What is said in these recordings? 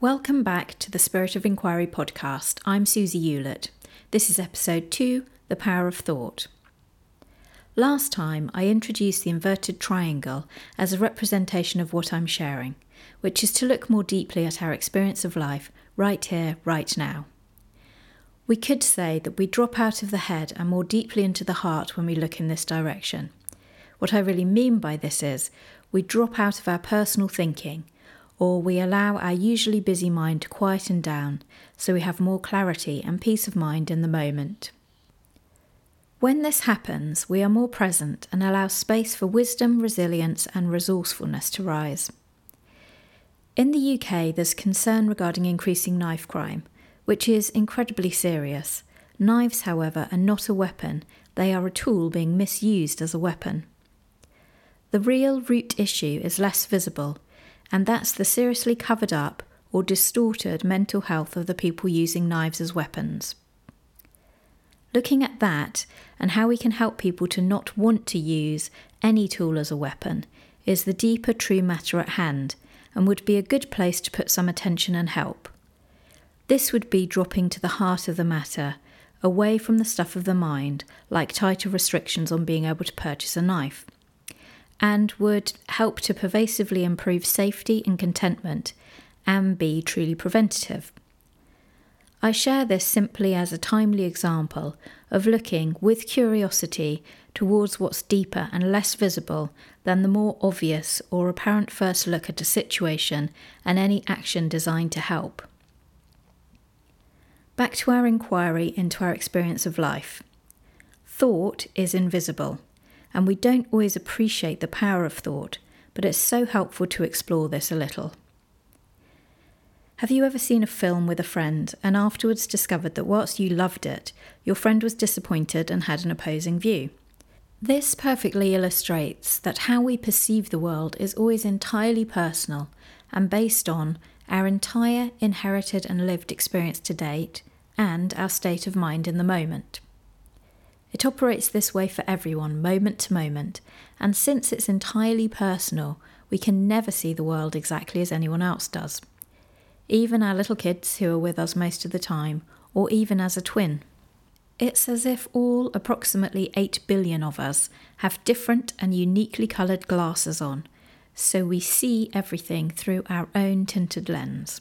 Welcome back to the Spirit of Inquiry podcast. I'm Susie Hewlett. This is episode 2 The Power of Thought. Last time, I introduced the inverted triangle as a representation of what I'm sharing, which is to look more deeply at our experience of life right here, right now. We could say that we drop out of the head and more deeply into the heart when we look in this direction. What I really mean by this is we drop out of our personal thinking, or we allow our usually busy mind to quieten down so we have more clarity and peace of mind in the moment. When this happens, we are more present and allow space for wisdom, resilience, and resourcefulness to rise. In the UK, there's concern regarding increasing knife crime, which is incredibly serious. Knives, however, are not a weapon, they are a tool being misused as a weapon. The real root issue is less visible, and that's the seriously covered up or distorted mental health of the people using knives as weapons. Looking at that and how we can help people to not want to use any tool as a weapon is the deeper true matter at hand and would be a good place to put some attention and help. This would be dropping to the heart of the matter, away from the stuff of the mind, like tighter restrictions on being able to purchase a knife and would help to pervasively improve safety and contentment and be truly preventative. I share this simply as a timely example of looking with curiosity towards what's deeper and less visible than the more obvious or apparent first look at a situation and any action designed to help. Back to our inquiry into our experience of life. Thought is invisible and we don't always appreciate the power of thought, but it's so helpful to explore this a little. Have you ever seen a film with a friend and afterwards discovered that whilst you loved it, your friend was disappointed and had an opposing view? This perfectly illustrates that how we perceive the world is always entirely personal and based on our entire inherited and lived experience to date and our state of mind in the moment. It operates this way for everyone, moment to moment, and since it's entirely personal, we can never see the world exactly as anyone else does. Even our little kids who are with us most of the time, or even as a twin. It's as if all approximately 8 billion of us have different and uniquely coloured glasses on, so we see everything through our own tinted lens.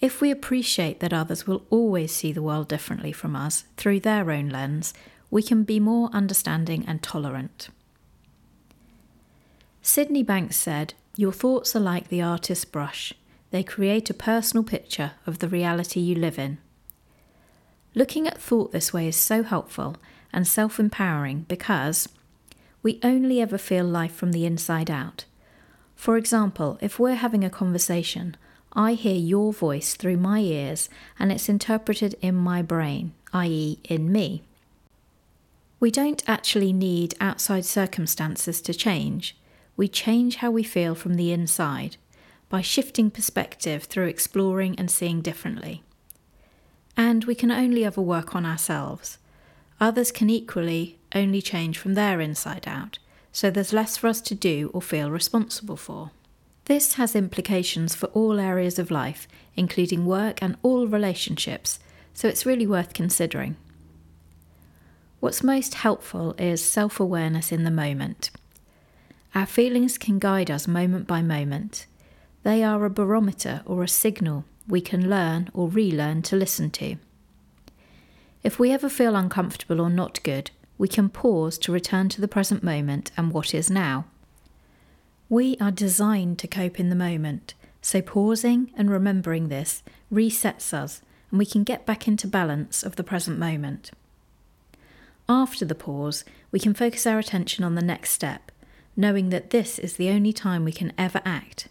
If we appreciate that others will always see the world differently from us through their own lens, we can be more understanding and tolerant. Sydney Banks said, Your thoughts are like the artist's brush. They create a personal picture of the reality you live in. Looking at thought this way is so helpful and self empowering because we only ever feel life from the inside out. For example, if we're having a conversation, I hear your voice through my ears and it's interpreted in my brain, i.e., in me. We don't actually need outside circumstances to change. We change how we feel from the inside by shifting perspective through exploring and seeing differently. And we can only ever work on ourselves. Others can equally only change from their inside out, so there's less for us to do or feel responsible for. This has implications for all areas of life, including work and all relationships, so it's really worth considering. What's most helpful is self awareness in the moment. Our feelings can guide us moment by moment. They are a barometer or a signal we can learn or relearn to listen to. If we ever feel uncomfortable or not good, we can pause to return to the present moment and what is now. We are designed to cope in the moment, so pausing and remembering this resets us and we can get back into balance of the present moment. After the pause, we can focus our attention on the next step, knowing that this is the only time we can ever act.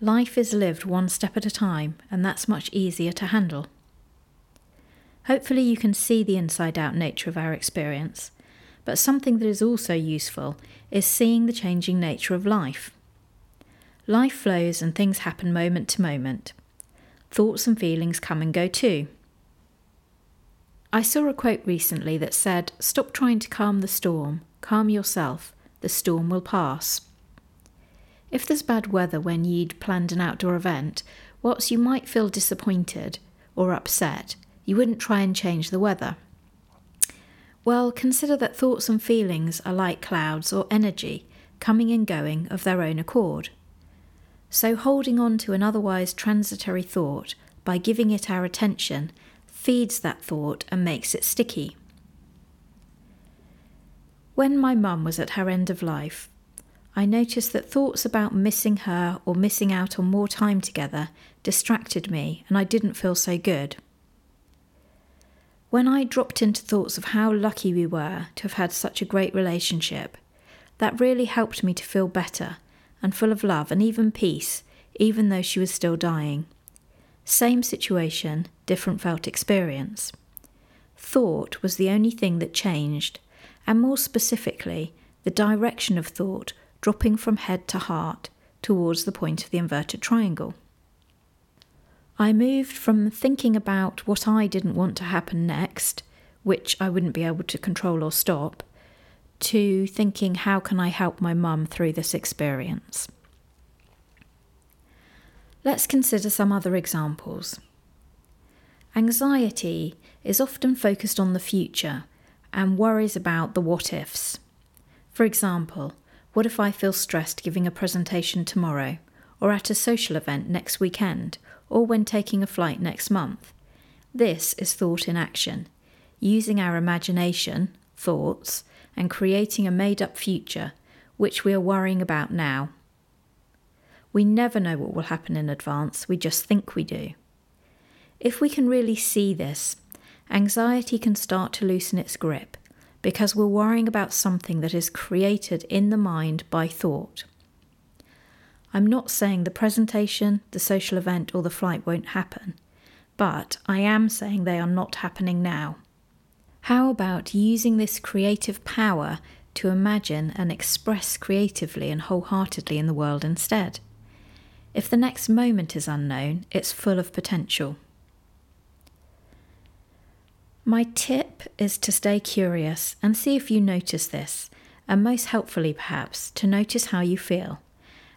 Life is lived one step at a time, and that's much easier to handle. Hopefully, you can see the inside out nature of our experience but something that is also useful is seeing the changing nature of life. Life flows and things happen moment to moment. Thoughts and feelings come and go too. I saw a quote recently that said, Stop trying to calm the storm, calm yourself, the storm will pass. If there's bad weather when you'd planned an outdoor event, whilst you might feel disappointed or upset, you wouldn't try and change the weather. Well, consider that thoughts and feelings are like clouds or energy coming and going of their own accord. So, holding on to an otherwise transitory thought by giving it our attention feeds that thought and makes it sticky. When my mum was at her end of life, I noticed that thoughts about missing her or missing out on more time together distracted me and I didn't feel so good. When I dropped into thoughts of how lucky we were to have had such a great relationship, that really helped me to feel better and full of love and even peace, even though she was still dying. Same situation, different felt experience. Thought was the only thing that changed, and more specifically, the direction of thought dropping from head to heart towards the point of the inverted triangle. I moved from thinking about what I didn't want to happen next, which I wouldn't be able to control or stop, to thinking, how can I help my mum through this experience? Let's consider some other examples. Anxiety is often focused on the future and worries about the what ifs. For example, what if I feel stressed giving a presentation tomorrow, or at a social event next weekend, or when taking a flight next month? This is thought in action, using our imagination, thoughts, and creating a made up future which we are worrying about now. We never know what will happen in advance, we just think we do. If we can really see this, anxiety can start to loosen its grip because we're worrying about something that is created in the mind by thought. I'm not saying the presentation, the social event, or the flight won't happen, but I am saying they are not happening now. How about using this creative power to imagine and express creatively and wholeheartedly in the world instead? If the next moment is unknown, it's full of potential. My tip is to stay curious and see if you notice this, and most helpfully, perhaps, to notice how you feel.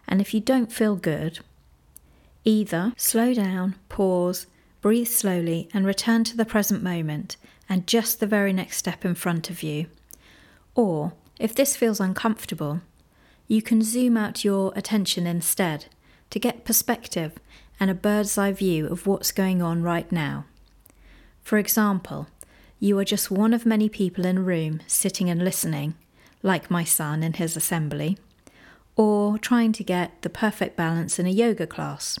And if you don't feel good, either slow down, pause, breathe slowly, and return to the present moment and just the very next step in front of you. Or, if this feels uncomfortable, you can zoom out your attention instead to get perspective and a bird's eye view of what's going on right now. For example, you are just one of many people in a room sitting and listening, like my son in his assembly, or trying to get the perfect balance in a yoga class.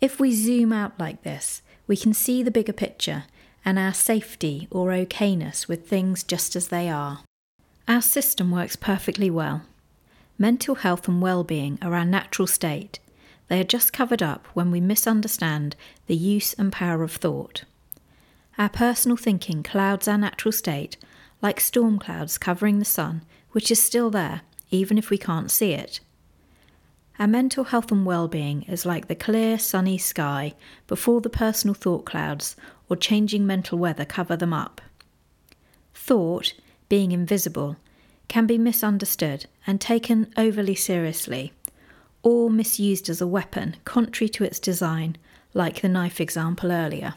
If we zoom out like this, we can see the bigger picture and our safety or okayness with things just as they are. Our system works perfectly well. Mental health and well-being are our natural state. They are just covered up when we misunderstand the use and power of thought. Our personal thinking clouds our natural state, like storm clouds covering the sun, which is still there, even if we can't see it. Our mental health and well-being is like the clear, sunny sky before the personal thought clouds or changing mental weather cover them up. Thought, being invisible, can be misunderstood and taken overly seriously, or misused as a weapon contrary to its design, like the knife example earlier.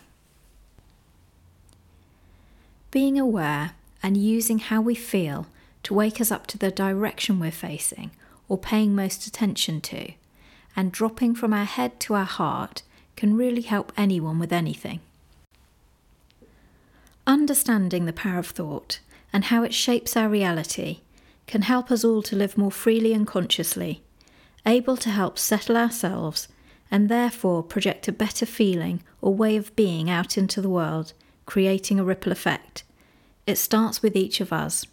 Being aware and using how we feel to wake us up to the direction we're facing or paying most attention to, and dropping from our head to our heart can really help anyone with anything. Understanding the power of thought and how it shapes our reality can help us all to live more freely and consciously, able to help settle ourselves and therefore project a better feeling or way of being out into the world, creating a ripple effect. It starts with each of us.